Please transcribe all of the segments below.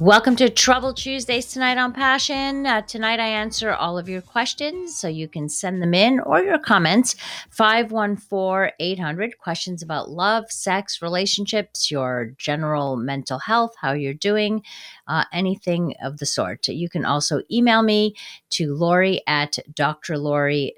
Welcome to Trouble Tuesdays tonight on Passion. Uh, tonight I answer all of your questions, so you can send them in or your comments. 514 800 questions about love, sex, relationships, your general mental health, how you're doing, uh, anything of the sort. You can also email me to Lori at drlori.com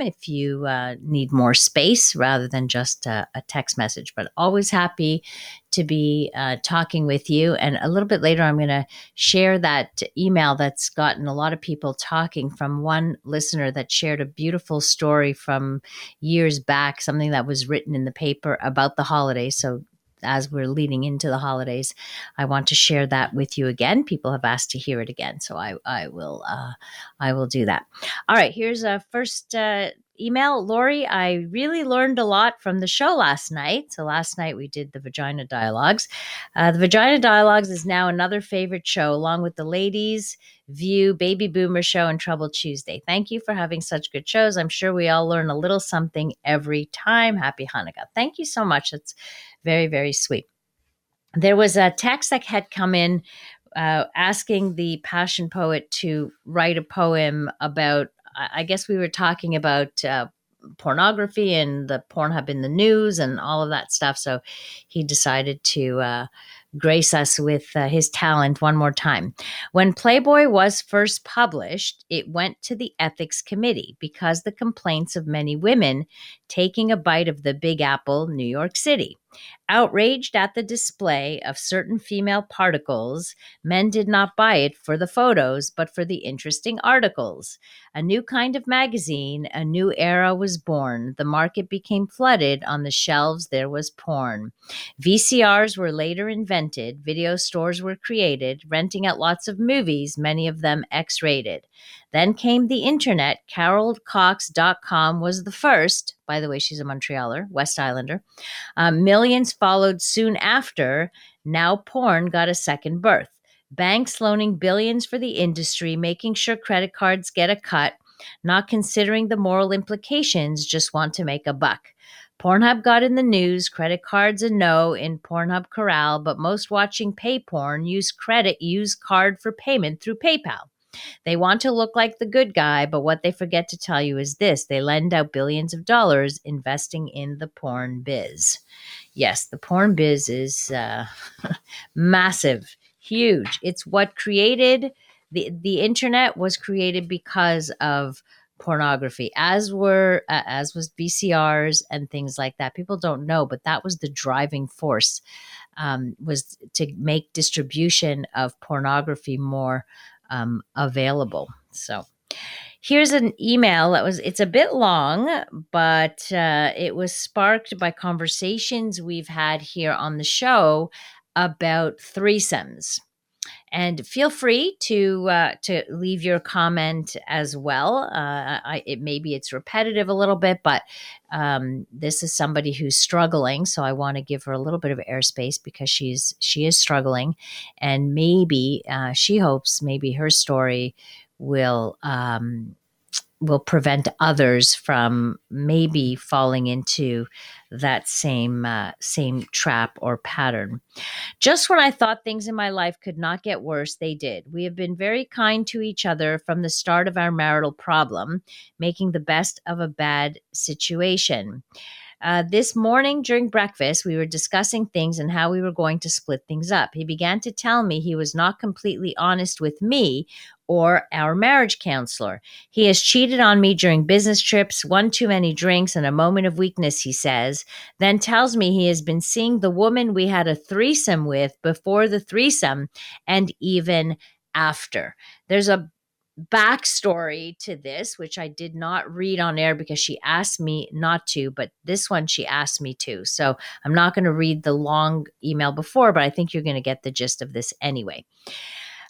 if you uh, need more space rather than just a, a text message. But always happy to be uh, talking with you. And a little bit later, I'm going to share that email that's gotten a lot of people talking from one listener that shared a beautiful story from years back, something that was written in the paper about the holidays. So as we're leading into the holidays. I want to share that with you again. People have asked to hear it again, so I, I will uh, I will do that. All right, here's a first uh, email. Lori, I really learned a lot from the show last night. So last night we did the Vagina Dialogues. Uh, the Vagina Dialogues is now another favorite show, along with the Ladies View, Baby Boomer Show, and Trouble Tuesday. Thank you for having such good shows. I'm sure we all learn a little something every time. Happy Hanukkah. Thank you so much. It's very, very sweet. There was a text that had come in uh, asking the passion poet to write a poem about, I guess we were talking about uh, pornography and the Pornhub in the news and all of that stuff. So he decided to uh, grace us with uh, his talent one more time. When Playboy was first published, it went to the ethics committee because the complaints of many women taking a bite of the Big Apple, New York City. Outraged at the display of certain female particles, men did not buy it for the photos, but for the interesting articles. A new kind of magazine, a new era was born. The market became flooded. On the shelves, there was porn. VCRs were later invented. Video stores were created, renting out lots of movies, many of them X rated. Then came the internet. CarolCox.com was the first. By the way, she's a Montrealer, West Islander. Uh, millions followed soon after. Now porn got a second birth. Banks loaning billions for the industry, making sure credit cards get a cut, not considering the moral implications, just want to make a buck. Pornhub got in the news, credit cards a no in Pornhub Corral, but most watching pay porn use credit, use card for payment through PayPal. They want to look like the good guy, but what they forget to tell you is this they lend out billions of dollars investing in the porn biz. Yes, the porn biz is uh, massive, huge. It's what created the, the internet was created because of pornography as were uh, as was VCRs and things like that. People don't know, but that was the driving force um, was to make distribution of pornography more um, available. So here's an email that was it's a bit long but uh, it was sparked by conversations we've had here on the show about threesomes and feel free to uh, to leave your comment as well. Uh, I, it maybe it's repetitive a little bit, but um, this is somebody who's struggling, so I want to give her a little bit of airspace because she's she is struggling, and maybe uh, she hopes maybe her story will um, will prevent others from maybe falling into that same uh, same trap or pattern. Just when I thought things in my life could not get worse, they did. We have been very kind to each other from the start of our marital problem, making the best of a bad situation. Uh, this morning during breakfast, we were discussing things and how we were going to split things up. He began to tell me he was not completely honest with me or our marriage counselor. He has cheated on me during business trips, one too many drinks, and a moment of weakness, he says. Then tells me he has been seeing the woman we had a threesome with before the threesome and even after. There's a backstory to this, which I did not read on air because she asked me not to, but this one she asked me to. So I'm not going to read the long email before, but I think you're going to get the gist of this anyway.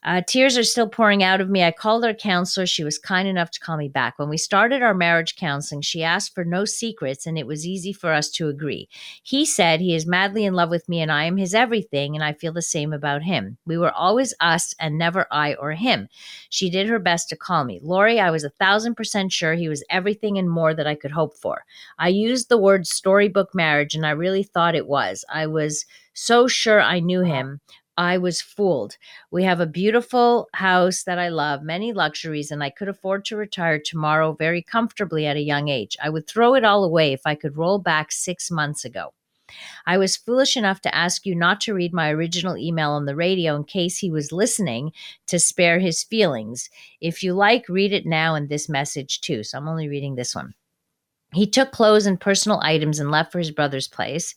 Uh, tears are still pouring out of me. I called our counselor. She was kind enough to call me back. When we started our marriage counseling, she asked for no secrets, and it was easy for us to agree. He said he is madly in love with me, and I am his everything, and I feel the same about him. We were always us and never I or him. She did her best to call me. Lori, I was a thousand percent sure he was everything and more that I could hope for. I used the word storybook marriage, and I really thought it was. I was so sure I knew him. I was fooled. We have a beautiful house that I love, many luxuries, and I could afford to retire tomorrow very comfortably at a young age. I would throw it all away if I could roll back six months ago. I was foolish enough to ask you not to read my original email on the radio in case he was listening to spare his feelings. If you like, read it now in this message too. So I'm only reading this one. He took clothes and personal items and left for his brother's place.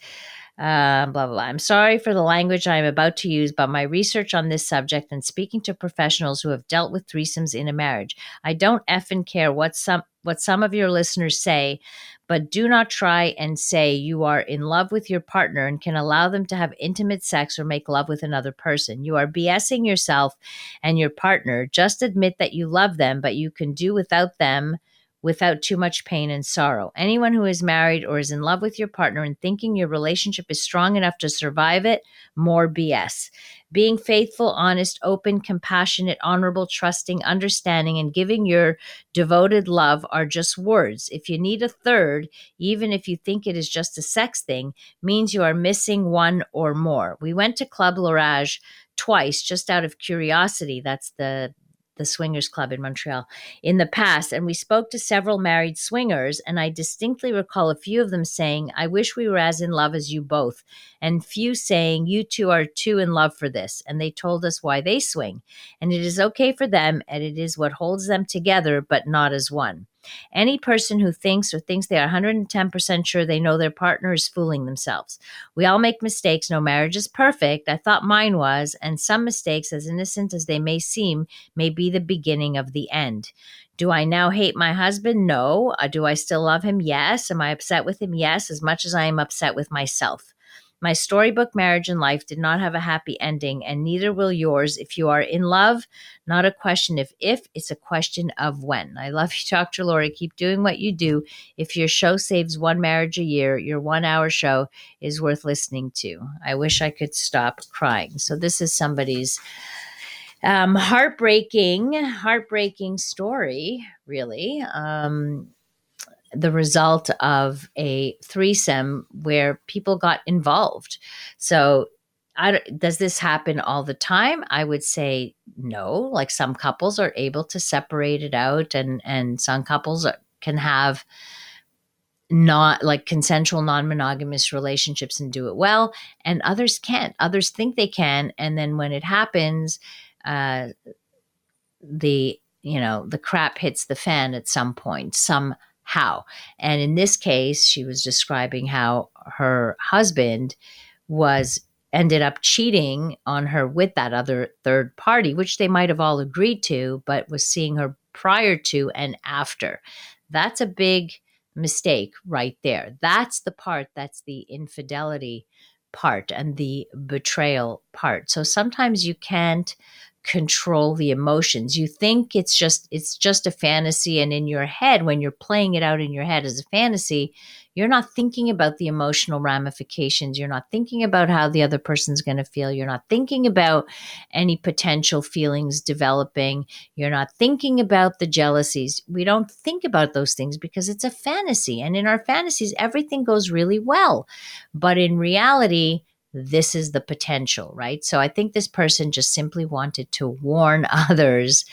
Uh, blah, blah, blah. I'm sorry for the language I am about to use, but my research on this subject and speaking to professionals who have dealt with threesomes in a marriage, I don't effing care what some what some of your listeners say, but do not try and say you are in love with your partner and can allow them to have intimate sex or make love with another person. You are BSing yourself and your partner. Just admit that you love them, but you can do without them without too much pain and sorrow. Anyone who is married or is in love with your partner and thinking your relationship is strong enough to survive it, more BS. Being faithful, honest, open, compassionate, honorable, trusting, understanding, and giving your devoted love are just words. If you need a third, even if you think it is just a sex thing, means you are missing one or more. We went to Club L'Orage twice just out of curiosity. That's the the Swingers Club in Montreal in the past, and we spoke to several married swingers, and I distinctly recall a few of them saying, I wish we were as in love as you both, and few saying, You two are too in love for this. And they told us why they swing. And it is okay for them, and it is what holds them together, but not as one. Any person who thinks or thinks they are 110% sure they know their partner is fooling themselves. We all make mistakes. No marriage is perfect. I thought mine was, and some mistakes, as innocent as they may seem, may be the beginning of the end. Do I now hate my husband? No. Uh, do I still love him? Yes. Am I upset with him? Yes, as much as I am upset with myself. My storybook marriage and life did not have a happy ending, and neither will yours if you are in love. Not a question of if, it's a question of when. I love you, Dr. Lori. Keep doing what you do. If your show saves one marriage a year, your one hour show is worth listening to. I wish I could stop crying. So, this is somebody's um, heartbreaking, heartbreaking story, really. Um, the result of a threesome where people got involved. So, does this happen all the time? I would say no. Like some couples are able to separate it out, and and some couples can have not like consensual non-monogamous relationships and do it well and others can't others think they can and then when it happens uh the you know the crap hits the fan at some point some how. And in this case, she was describing how her husband was ended up cheating on her with that other third party, which they might have all agreed to, but was seeing her prior to and after. That's a big mistake right there. That's the part that's the infidelity part and the betrayal part. So sometimes you can't control the emotions. You think it's just it's just a fantasy and in your head when you're playing it out in your head as a fantasy you're not thinking about the emotional ramifications. You're not thinking about how the other person's going to feel. You're not thinking about any potential feelings developing. You're not thinking about the jealousies. We don't think about those things because it's a fantasy and in our fantasies everything goes really well. But in reality this is the potential, right? So I think this person just simply wanted to warn others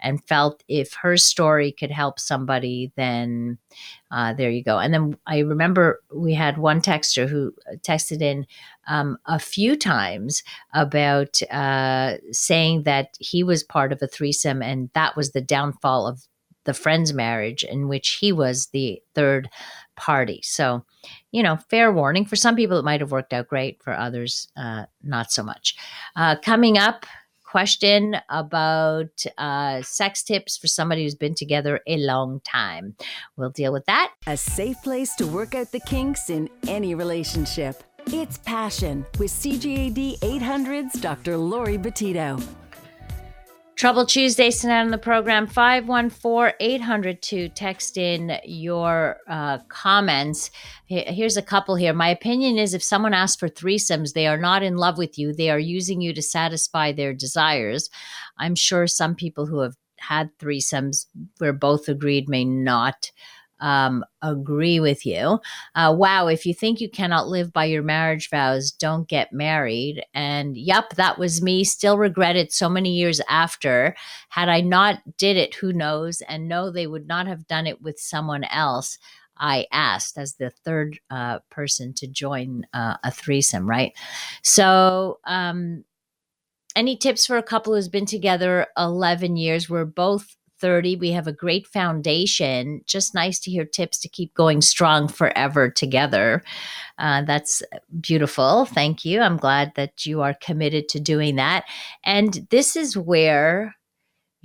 and felt if her story could help somebody, then uh, there you go. And then I remember we had one texter who texted in um, a few times about uh, saying that he was part of a threesome and that was the downfall of the friend's marriage in which he was the third party. So, you know, fair warning. For some people, it might have worked out great. For others, uh, not so much. Uh, coming up, question about uh, sex tips for somebody who's been together a long time. We'll deal with that. A safe place to work out the kinks in any relationship. It's Passion with CJAD 800's Dr. Lori Betito. Trouble Tuesday tonight on the program 514 802. Text in your uh, comments. Here's a couple here. My opinion is if someone asks for threesomes, they are not in love with you. They are using you to satisfy their desires. I'm sure some people who have had threesomes where both agreed may not um, agree with you. Uh, wow, if you think you cannot live by your marriage vows, don't get married. And yep, that was me. Still regret it so many years after. Had I not did it, who knows? And no, they would not have done it with someone else. I asked as the third uh, person to join uh, a threesome, right? So, um, any tips for a couple who's been together 11 years? We're both 30. We have a great foundation. Just nice to hear tips to keep going strong forever together. Uh, that's beautiful. Thank you. I'm glad that you are committed to doing that. And this is where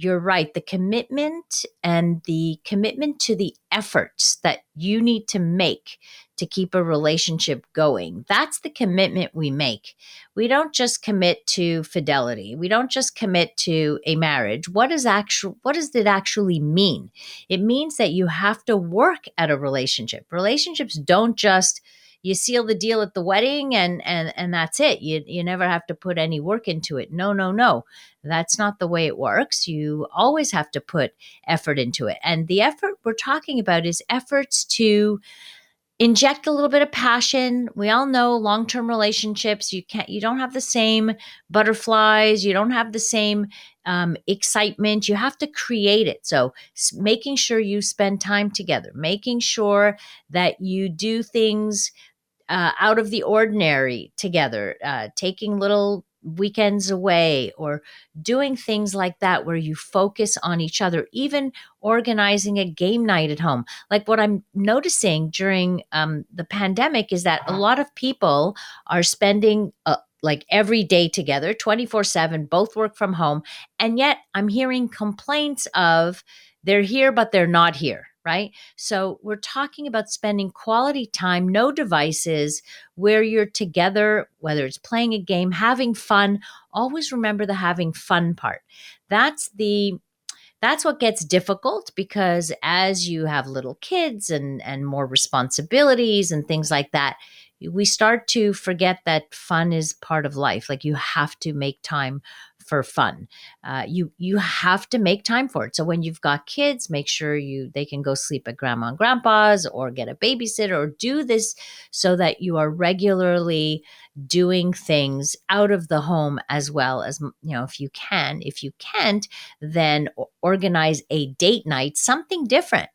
you're right. The commitment and the commitment to the efforts that you need to make to keep a relationship going. That's the commitment we make. We don't just commit to fidelity. We don't just commit to a marriage. What is actual what does it actually mean? It means that you have to work at a relationship. Relationships don't just you seal the deal at the wedding and and and that's it. You you never have to put any work into it. No no no. That's not the way it works. You always have to put effort into it. And the effort we're talking about is efforts to inject a little bit of passion. We all know long-term relationships you can't you don't have the same butterflies you don't have the same um, excitement. You have to create it. So making sure you spend time together making sure that you do things uh, out of the ordinary together, uh, taking little weekends away or doing things like that where you focus on each other, even organizing a game night at home. Like what I'm noticing during um, the pandemic is that a lot of people are spending uh, like every day together, 24 7, both work from home. And yet I'm hearing complaints of they're here, but they're not here right? So we're talking about spending quality time, no devices, where you're together, whether it's playing a game, having fun. Always remember the having fun part. That's the that's what gets difficult because as you have little kids and and more responsibilities and things like that, we start to forget that fun is part of life. Like you have to make time for fun. Uh, you you have to make time for it. So when you've got kids, make sure you they can go sleep at grandma and grandpa's, or get a babysitter, or do this so that you are regularly doing things out of the home as well as you know if you can. If you can't, then organize a date night, something different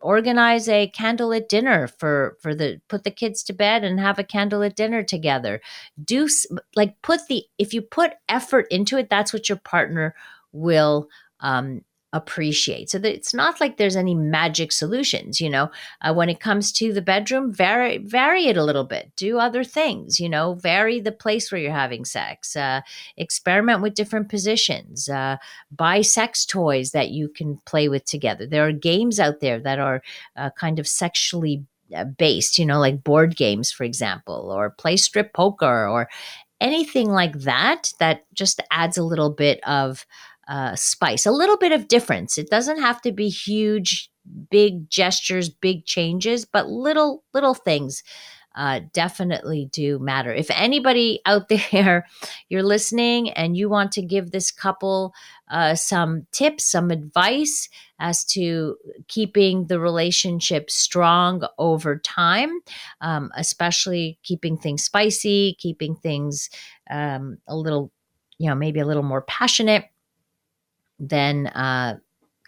organize a candlelit dinner for for the put the kids to bed and have a candlelit dinner together. Do like put the if you put effort into it that's what your partner will um appreciate. So that it's not like there's any magic solutions, you know. Uh, when it comes to the bedroom, vary vary it a little bit. Do other things, you know. Vary the place where you're having sex. Uh, experiment with different positions. Uh, buy sex toys that you can play with together. There are games out there that are uh, kind of sexually uh, based, you know, like board games, for example, or play strip poker or anything like that. That just adds a little bit of uh, spice, a little bit of difference. It doesn't have to be huge, big gestures, big changes, but little little things uh, definitely do matter. If anybody out there, you're listening and you want to give this couple uh, some tips, some advice as to keeping the relationship strong over time, um, especially keeping things spicy, keeping things um, a little, you know, maybe a little more passionate then uh,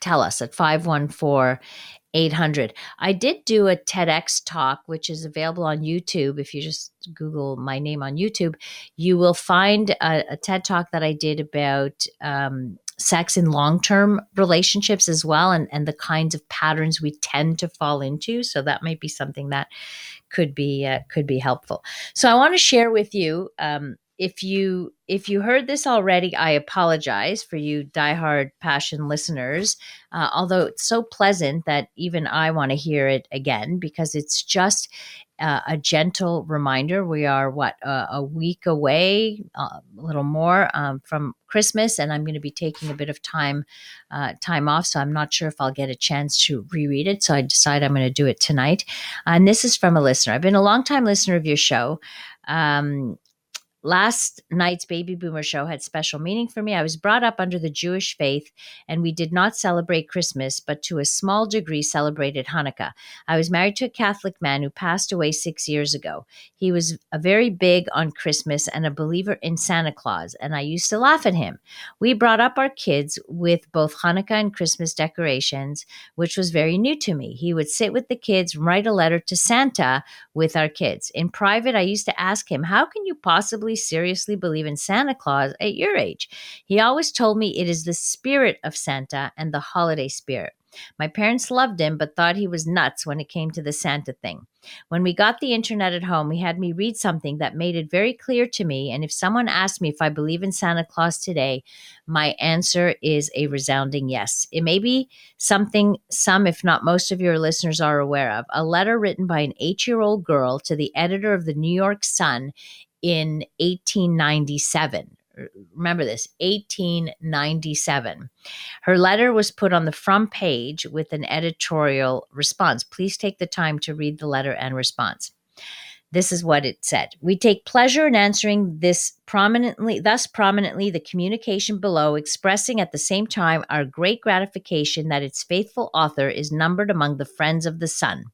tell us at 514 800. I did do a TEDx talk, which is available on YouTube. If you just Google my name on YouTube, you will find a, a TED talk that I did about um, sex in long term relationships as well, and, and the kinds of patterns we tend to fall into. So that might be something that could be uh, could be helpful. So I want to share with you um, if you if you heard this already, I apologize for you diehard passion listeners. Uh, although it's so pleasant that even I want to hear it again because it's just uh, a gentle reminder. We are what uh, a week away, uh, a little more um, from Christmas, and I'm going to be taking a bit of time uh, time off. So I'm not sure if I'll get a chance to reread it. So I decide I'm going to do it tonight. And this is from a listener. I've been a long time listener of your show. Um, Last night's Baby Boomer show had special meaning for me. I was brought up under the Jewish faith, and we did not celebrate Christmas, but to a small degree celebrated Hanukkah. I was married to a Catholic man who passed away six years ago. He was a very big on Christmas and a believer in Santa Claus, and I used to laugh at him. We brought up our kids with both Hanukkah and Christmas decorations, which was very new to me. He would sit with the kids, and write a letter to Santa with our kids. In private, I used to ask him, How can you possibly seriously believe in Santa Claus at your age. He always told me it is the spirit of Santa and the holiday spirit. My parents loved him, but thought he was nuts when it came to the Santa thing. When we got the internet at home, he had me read something that made it very clear to me. And if someone asked me if I believe in Santa Claus today, my answer is a resounding yes. It may be something some, if not most of your listeners are aware of a letter written by an eight year old girl to the editor of the New York Sun in 1897. Remember this, 1897. Her letter was put on the front page with an editorial response. Please take the time to read the letter and response. This is what it said. We take pleasure in answering this prominently, thus prominently, the communication below, expressing at the same time our great gratification that its faithful author is numbered among the friends of the Sun.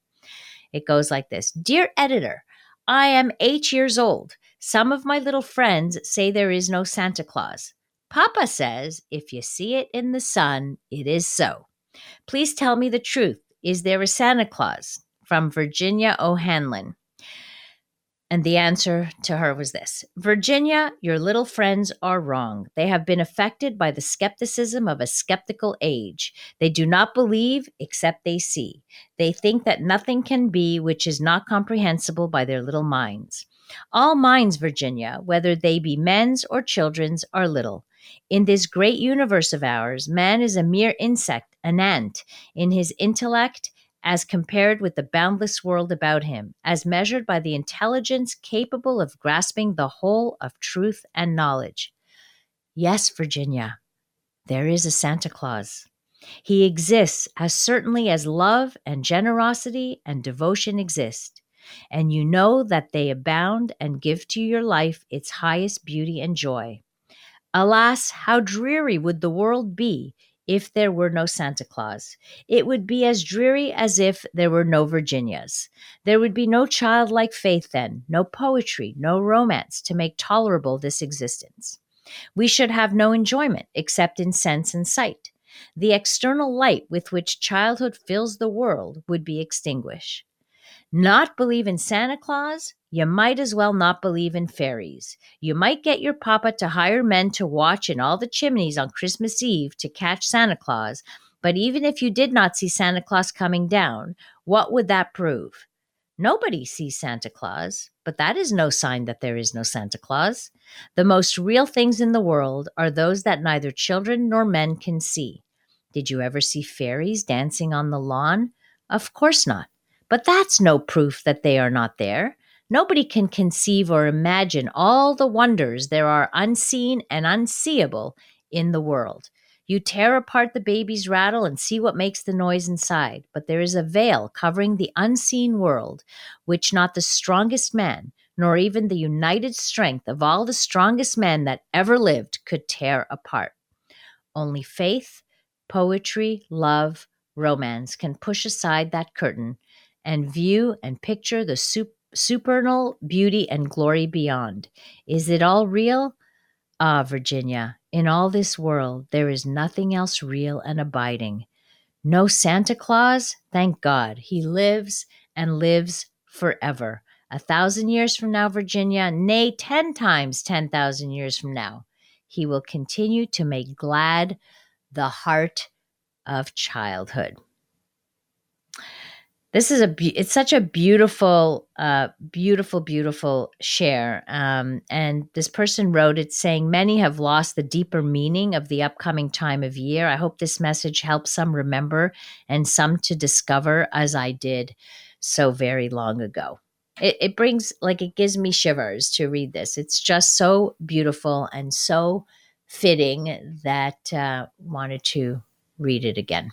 It goes like this Dear editor, I am eight years old. Some of my little friends say there is no Santa Claus. Papa says if you see it in the sun, it is so. Please tell me the truth. Is there a Santa Claus? From Virginia O'Hanlon. And the answer to her was this Virginia, your little friends are wrong. They have been affected by the skepticism of a skeptical age. They do not believe except they see. They think that nothing can be which is not comprehensible by their little minds. All minds, Virginia, whether they be men's or children's, are little. In this great universe of ours, man is a mere insect, an ant, in his intellect as compared with the boundless world about him, as measured by the intelligence capable of grasping the whole of truth and knowledge. Yes, Virginia, there is a Santa Claus. He exists as certainly as love and generosity and devotion exist and you know that they abound and give to your life its highest beauty and joy. Alas, how dreary would the world be if there were no Santa Claus. It would be as dreary as if there were no Virginias. There would be no childlike faith then, no poetry, no romance to make tolerable this existence. We should have no enjoyment except in sense and sight. The external light with which childhood fills the world would be extinguished. Not believe in Santa Claus? You might as well not believe in fairies. You might get your papa to hire men to watch in all the chimneys on Christmas Eve to catch Santa Claus, but even if you did not see Santa Claus coming down, what would that prove? Nobody sees Santa Claus, but that is no sign that there is no Santa Claus. The most real things in the world are those that neither children nor men can see. Did you ever see fairies dancing on the lawn? Of course not. But that's no proof that they are not there. Nobody can conceive or imagine all the wonders there are unseen and unseeable in the world. You tear apart the baby's rattle and see what makes the noise inside, but there is a veil covering the unseen world, which not the strongest man, nor even the united strength of all the strongest men that ever lived, could tear apart. Only faith, poetry, love, romance can push aside that curtain and view and picture the sup- supernal beauty and glory beyond. Is it all real? Ah, Virginia, in all this world, there is nothing else real and abiding. No Santa Claus? Thank God. He lives and lives forever. A thousand years from now, Virginia, nay, ten times 10,000 years from now, he will continue to make glad the heart of childhood this is a it's such a beautiful uh, beautiful beautiful share um, and this person wrote it saying many have lost the deeper meaning of the upcoming time of year i hope this message helps some remember and some to discover as i did so very long ago it, it brings like it gives me shivers to read this. It's just so beautiful and so fitting that uh, wanted to read it again.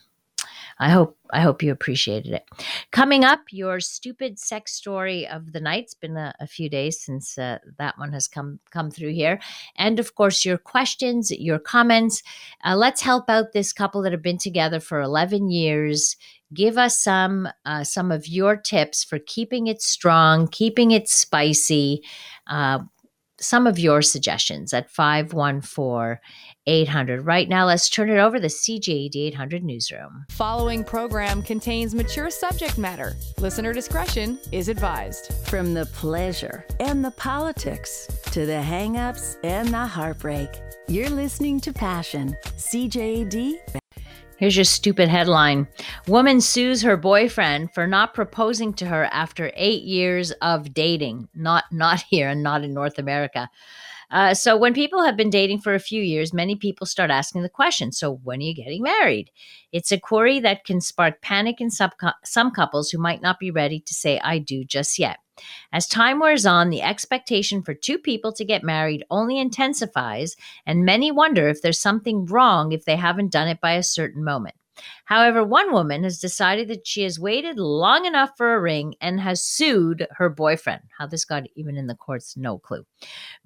I hope I hope you appreciated it. Coming up, your stupid sex story of the night. It's been a, a few days since uh, that one has come come through here, and of course your questions, your comments. Uh, let's help out this couple that have been together for eleven years. Give us some uh, some of your tips for keeping it strong, keeping it spicy. Uh, some of your suggestions at 514 800. Right now, let's turn it over to the CJAD 800 newsroom. Following program contains mature subject matter. Listener discretion is advised. From the pleasure and the politics to the hangups and the heartbreak, you're listening to Passion, CJAD Here's your stupid headline Woman sues her boyfriend for not proposing to her after eight years of dating. Not, not here and not in North America. Uh, so, when people have been dating for a few years, many people start asking the question So, when are you getting married? It's a query that can spark panic in some, some couples who might not be ready to say, I do just yet. As time wears on, the expectation for two people to get married only intensifies, and many wonder if there's something wrong if they haven't done it by a certain moment. However, one woman has decided that she has waited long enough for a ring and has sued her boyfriend. How this got even in the courts, no clue.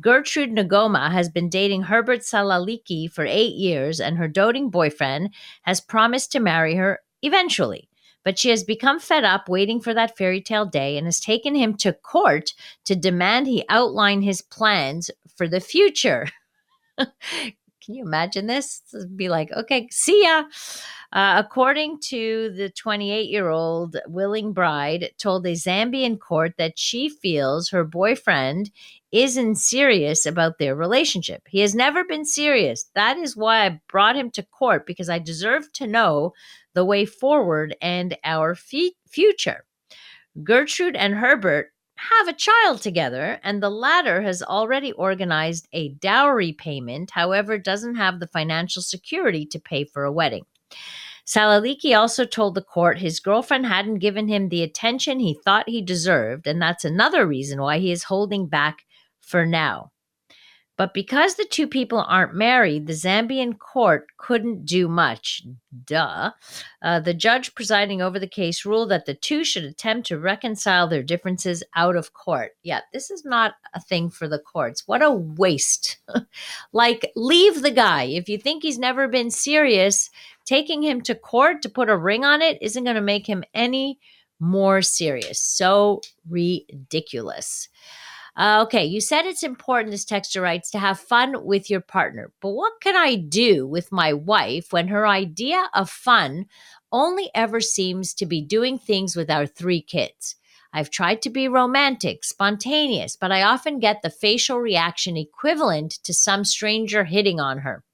Gertrude Nagoma has been dating Herbert Salaliki for eight years, and her doting boyfriend has promised to marry her eventually. But she has become fed up waiting for that fairy tale day and has taken him to court to demand he outline his plans for the future. Can you imagine this? Be like, okay, see ya. Uh, according to the 28 year old willing bride, told a Zambian court that she feels her boyfriend isn't serious about their relationship. He has never been serious. That is why I brought him to court because I deserve to know the way forward and our f- future. Gertrude and Herbert have a child together, and the latter has already organized a dowry payment, however, doesn't have the financial security to pay for a wedding. Salaliki also told the court his girlfriend hadn't given him the attention he thought he deserved, and that's another reason why he is holding back for now. But because the two people aren't married, the Zambian court couldn't do much. Duh. Uh, the judge presiding over the case ruled that the two should attempt to reconcile their differences out of court. Yeah, this is not a thing for the courts. What a waste. like, leave the guy. If you think he's never been serious, taking him to court to put a ring on it isn't going to make him any more serious. So ridiculous. Uh, okay, you said it's important, this texter writes, to have fun with your partner. But what can I do with my wife when her idea of fun only ever seems to be doing things with our three kids? I've tried to be romantic, spontaneous, but I often get the facial reaction equivalent to some stranger hitting on her.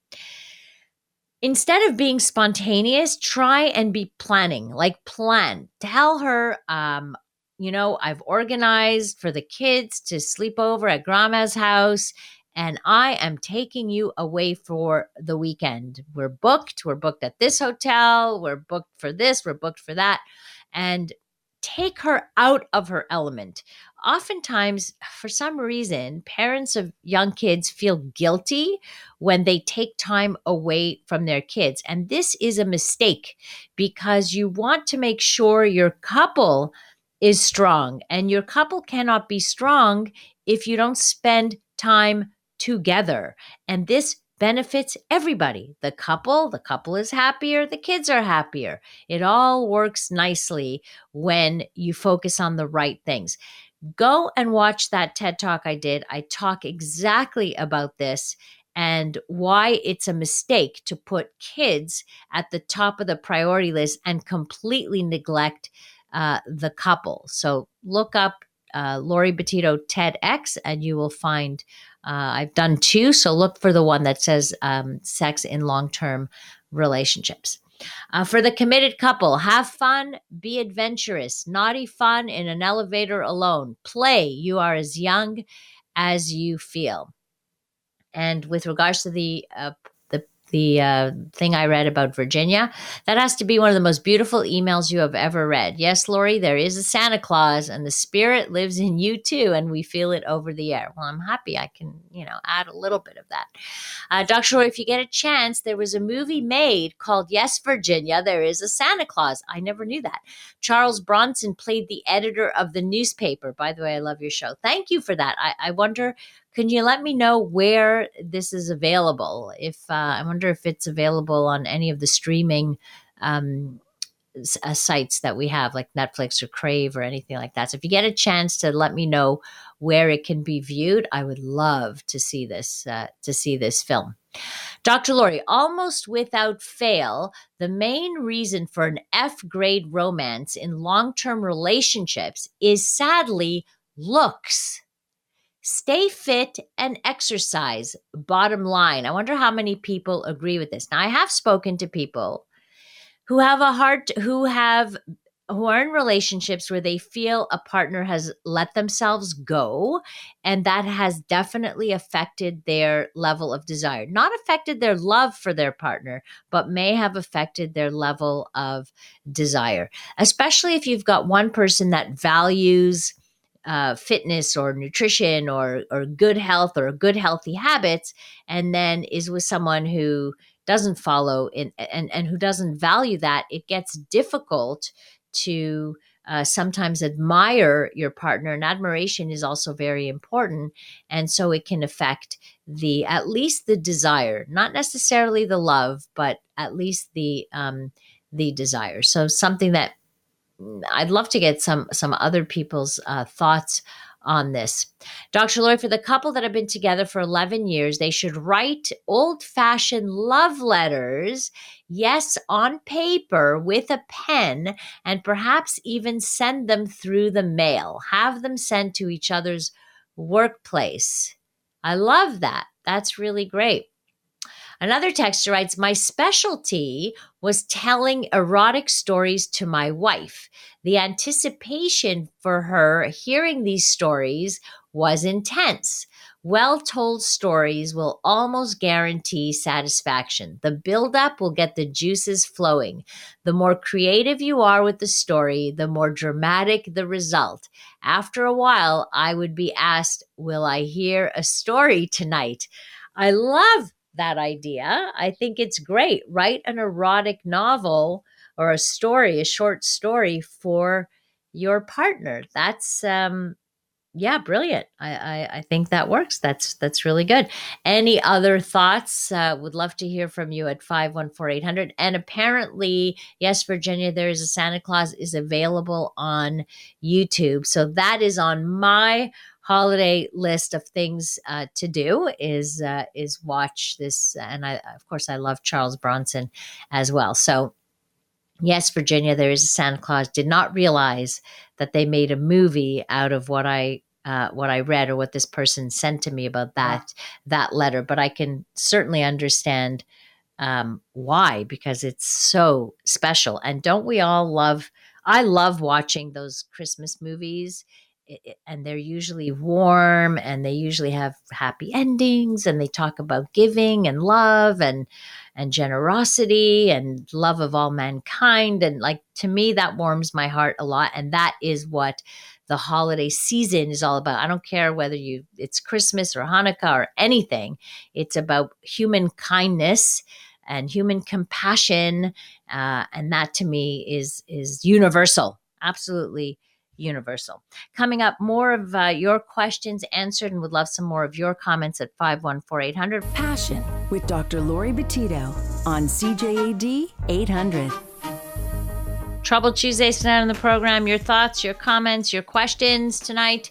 Instead of being spontaneous, try and be planning, like plan. Tell her, um, you know, I've organized for the kids to sleep over at grandma's house and I am taking you away for the weekend. We're booked. We're booked at this hotel. We're booked for this. We're booked for that. And take her out of her element. Oftentimes, for some reason, parents of young kids feel guilty when they take time away from their kids. And this is a mistake because you want to make sure your couple is strong. And your couple cannot be strong if you don't spend time together. And this benefits everybody. The couple, the couple is happier, the kids are happier. It all works nicely when you focus on the right things. Go and watch that TED Talk I did. I talk exactly about this and why it's a mistake to put kids at the top of the priority list and completely neglect uh, the couple. So look up uh, Lori Betito TEDx and you will find uh, I've done two. So look for the one that says um, sex in long term relationships. Uh, for the committed couple, have fun, be adventurous, naughty fun in an elevator alone. Play. You are as young as you feel. And with regards to the uh, the uh, thing I read about Virginia. That has to be one of the most beautiful emails you have ever read. Yes, Lori, there is a Santa Claus, and the spirit lives in you too, and we feel it over the air. Well, I'm happy I can, you know, add a little bit of that. Uh, Dr. Lori, if you get a chance, there was a movie made called Yes, Virginia, There is a Santa Claus. I never knew that. Charles Bronson played the editor of the newspaper. By the way, I love your show. Thank you for that. I, I wonder can you let me know where this is available? If uh, I wonder if it's available on any of the streaming um, uh, sites that we have, like Netflix or Crave or anything like that. So if you get a chance to let me know where it can be viewed, I would love to see this uh, to see this film. Dr. Lori, almost without fail, the main reason for an F grade romance in long term relationships is sadly looks. Stay fit and exercise. Bottom line. I wonder how many people agree with this. Now, I have spoken to people who have a heart, who have who are in relationships where they feel a partner has let themselves go and that has definitely affected their level of desire not affected their love for their partner but may have affected their level of desire especially if you've got one person that values uh, fitness or nutrition or or good health or good healthy habits, and then is with someone who doesn't follow in, and and who doesn't value that, it gets difficult to uh, sometimes admire your partner and admiration is also very important and so it can affect the at least the desire not necessarily the love but at least the um the desire. So something that I'd love to get some some other people's uh, thoughts on this. Dr. Lori, for the couple that have been together for 11 years, they should write old fashioned love letters, yes, on paper with a pen, and perhaps even send them through the mail. Have them sent to each other's workplace. I love that. That's really great. Another texter writes, My specialty was telling erotic stories to my wife. The anticipation for her hearing these stories was intense. Well told stories will almost guarantee satisfaction. The buildup will get the juices flowing. The more creative you are with the story, the more dramatic the result. After a while, I would be asked, Will I hear a story tonight? I love that idea. I think it's great. Write an erotic novel or a story, a short story for your partner. That's um yeah, brilliant. I, I, I think that works. That's that's really good. Any other thoughts? Uh, would love to hear from you at 514 And apparently, yes, Virginia, there is a Santa Claus is available on YouTube. So that is on my holiday list of things uh, to do is uh, is watch this, and I of course I love Charles Bronson as well. So yes, Virginia, there is a Santa Claus. Did not realize that they made a movie out of what I uh, what I read or what this person sent to me about that yeah. that letter, but I can certainly understand um, why because it's so special. And don't we all love? I love watching those Christmas movies and they're usually warm and they usually have happy endings and they talk about giving and love and and generosity and love of all mankind and like to me that warms my heart a lot and that is what the holiday season is all about. I don't care whether you it's christmas or hanukkah or anything it's about human kindness and human compassion uh, and that to me is is universal absolutely universal. Coming up, more of uh, your questions answered, and would love some more of your comments at 514 Passion with Dr. Lori Betito on CJAD 800. Trouble Tuesdays tonight on the program. Your thoughts, your comments, your questions tonight.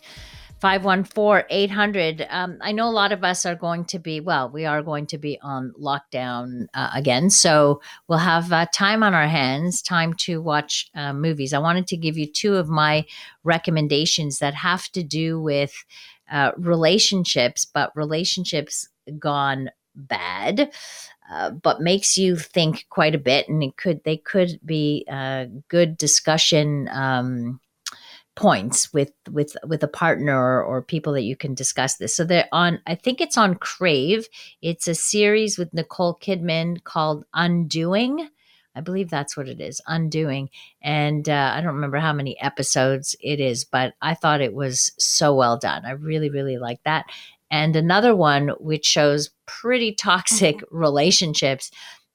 514 800. Um, I know a lot of us are going to be, well, we are going to be on lockdown uh, again. So we'll have uh, time on our hands, time to watch uh, movies. I wanted to give you two of my recommendations that have to do with uh, relationships, but relationships gone bad. Uh, but makes you think quite a bit, and it could they could be uh, good discussion um, points with with with a partner or, or, people that you can discuss this. So they're on i think it's on crave. It's a series with nicole kidman called undoing. I believe that's what it is undoing. And uh, i don't remember how many episodes it is but i thought it was so well done. I really really like that. And another one which shows pretty toxic relationships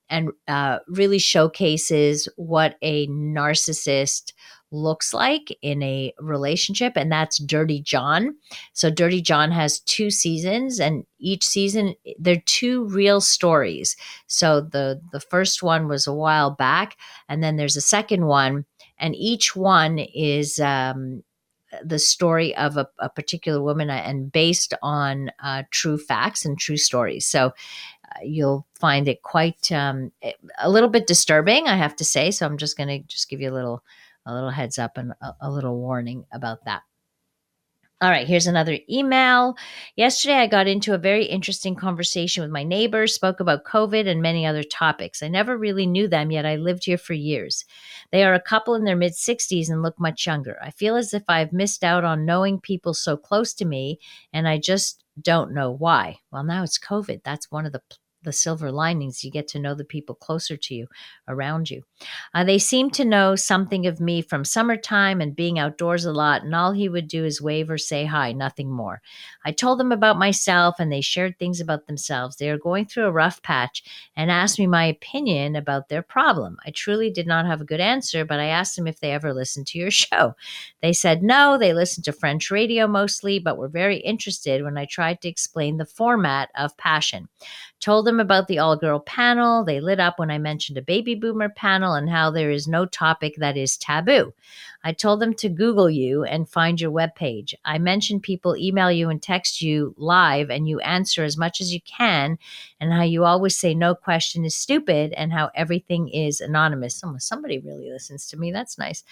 and uh, really showcases what a narcissist looks like in a relationship, and that's Dirty John. So, Dirty John has two seasons, and each season they're two real stories. So, the the first one was a while back, and then there's a second one, and each one is um, the story of a, a, particular woman and based on uh, true facts and true stories. So uh, you'll find it quite um, a little bit disturbing, I have to say. So I'm just going to just give you a little a little heads up and a, a little warning about that. All right, here's another email. Yesterday, I got into a very interesting conversation with my neighbors, spoke about COVID and many other topics. I never really knew them, yet I lived here for years. They are a couple in their mid 60s and look much younger. I feel as if I've missed out on knowing people so close to me, and I just don't know why. Well, now it's COVID. That's one of the the silver linings. You get to know the people closer to you, around you. Uh, they seem to know something of me from summertime and being outdoors a lot, and all he would do is wave or say hi, nothing more. I told them about myself, and they shared things about themselves. They are going through a rough patch and asked me my opinion about their problem. I truly did not have a good answer, but I asked them if they ever listened to your show. They said no, they listened to French radio mostly, but were very interested when I tried to explain the format of Passion. Told them about the all girl panel. They lit up when I mentioned a baby boomer panel and how there is no topic that is taboo. I told them to Google you and find your webpage. I mentioned people email you and text you live and you answer as much as you can, and how you always say no question is stupid and how everything is anonymous. Oh, somebody really listens to me. That's nice.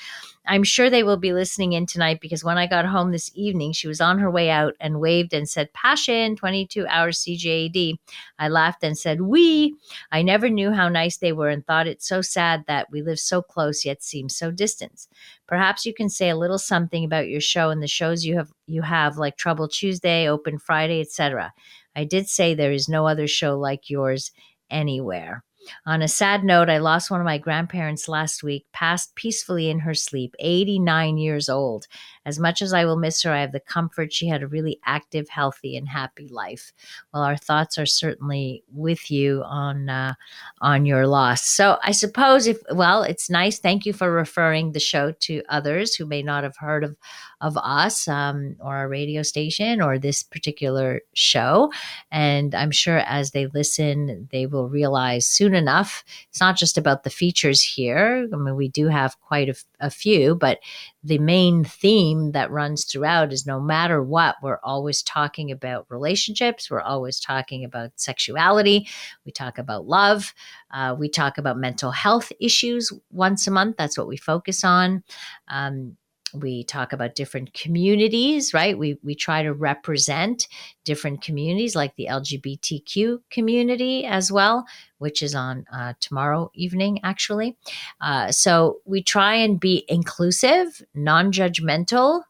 I'm sure they will be listening in tonight because when I got home this evening, she was on her way out and waved and said, Passion, 22 hours CJAD. I laughed and said, We. I never knew how nice they were and thought it so sad that we live so close yet seem so distant. Perhaps you can say a little something about your show and the shows you have you have like Trouble Tuesday, Open Friday, etc. I did say there is no other show like yours anywhere. On a sad note, I lost one of my grandparents last week, passed peacefully in her sleep, 89 years old. As much as I will miss her, I have the comfort she had a really active, healthy, and happy life. Well, our thoughts are certainly with you on uh, on your loss. So I suppose if well, it's nice. Thank you for referring the show to others who may not have heard of of us um, or our radio station or this particular show. And I'm sure as they listen, they will realize soon enough. It's not just about the features here. I mean, we do have quite a, a few, but the main theme that runs throughout is no matter what, we're always talking about relationships. We're always talking about sexuality. We talk about love. Uh, we talk about mental health issues once a month. That's what we focus on. Um, we talk about different communities right we we try to represent different communities like the lgbtq community as well which is on uh, tomorrow evening actually uh, so we try and be inclusive non-judgmental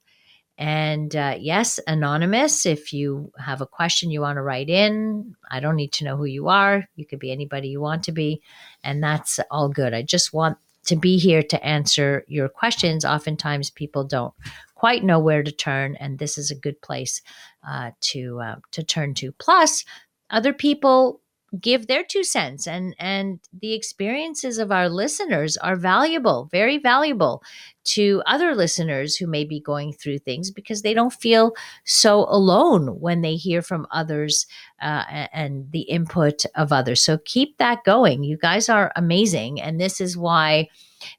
and uh, yes, anonymous. If you have a question you want to write in, I don't need to know who you are. You could be anybody you want to be. And that's all good. I just want to be here to answer your questions. Oftentimes, people don't quite know where to turn, and this is a good place uh, to uh, to turn to. Plus, other people give their two cents and and the experiences of our listeners are valuable very valuable to other listeners who may be going through things because they don't feel so alone when they hear from others uh, and the input of others so keep that going you guys are amazing and this is why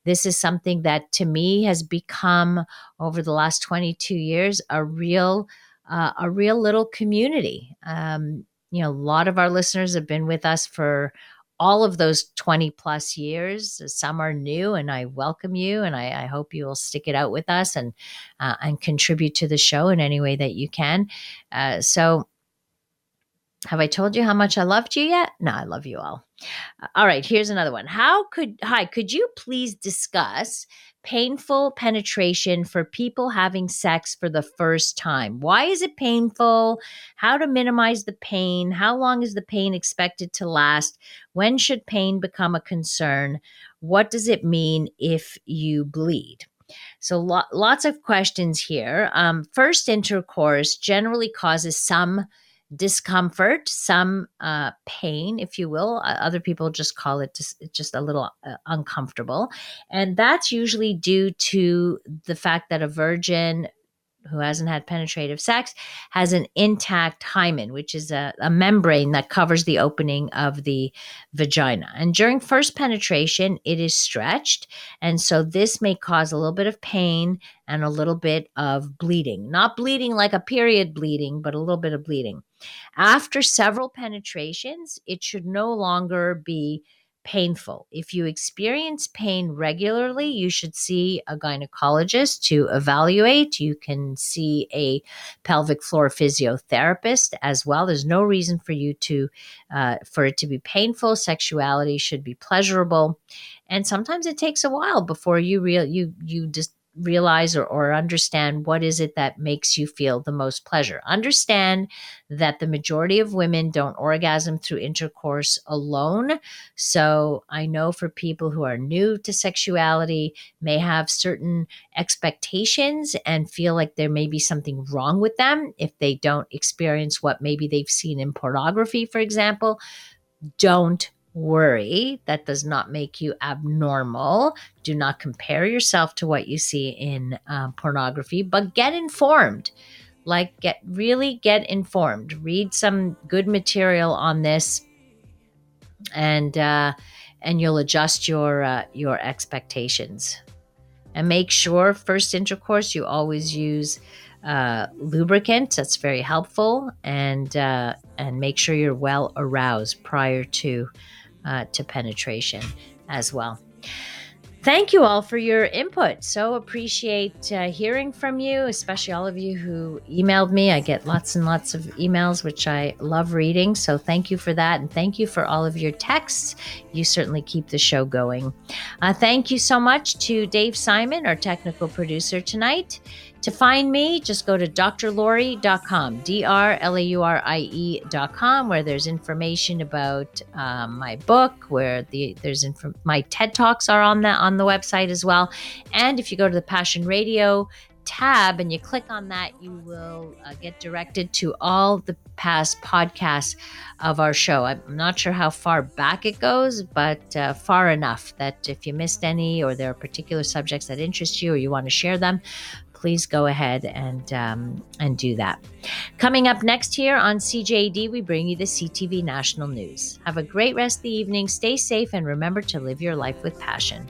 this is something that to me has become over the last 22 years a real uh, a real little community um, you know, a lot of our listeners have been with us for all of those 20 plus years. Some are new, and I welcome you, and I, I hope you will stick it out with us and uh, and contribute to the show in any way that you can. Uh, so Have I told you how much I loved you yet? No, I love you all. Uh, All right, here's another one. How could, hi, could you please discuss painful penetration for people having sex for the first time? Why is it painful? How to minimize the pain? How long is the pain expected to last? When should pain become a concern? What does it mean if you bleed? So, lo- lots of questions here. Um, first intercourse generally causes some discomfort, some uh, pain, if you will. Uh, other people just call it just, just a little uh, uncomfortable. And that's usually due to the fact that a virgin who hasn't had penetrative sex has an intact hymen, which is a, a membrane that covers the opening of the vagina. And during first penetration, it is stretched. And so this may cause a little bit of pain and a little bit of bleeding. Not bleeding like a period bleeding, but a little bit of bleeding. After several penetrations, it should no longer be painful. If you experience pain regularly, you should see a gynecologist to evaluate. You can see a pelvic floor physiotherapist as well. There's no reason for you to uh, for it to be painful. Sexuality should be pleasurable, and sometimes it takes a while before you real you you just realize or, or understand what is it that makes you feel the most pleasure. Understand that the majority of women don't orgasm through intercourse alone. So i know for people who are new to sexuality may have certain expectations and feel like there may be something wrong with them if they don't experience what maybe they've seen in pornography for example. Don't worry. That does not make you abnormal. Do not compare yourself to what you see in um, pornography, but get informed. Like, get really get informed. Read some good material on this, and uh, and you'll adjust your uh, your expectations. And make sure first intercourse you always use uh, lubricant. That's very helpful, and uh, and make sure you're well aroused prior to uh, to penetration as well. Thank you all for your input. So appreciate uh, hearing from you, especially all of you who emailed me. I get lots and lots of emails, which I love reading. So thank you for that. And thank you for all of your texts. You certainly keep the show going. Uh, thank you so much to Dave Simon, our technical producer tonight. To find me, just go to drlaurie.com, D R L A U R I E.com, where there's information about um, my book, where the there's inf- my TED Talks are on that on the website as well. And if you go to the Passion Radio tab and you click on that, you will uh, get directed to all the past podcasts of our show. I'm not sure how far back it goes, but uh, far enough that if you missed any or there are particular subjects that interest you or you want to share them, please go ahead and um, and do that. Coming up next here on CJAD, we bring you the CTV National News. Have a great rest of the evening. Stay safe and remember to live your life with passion.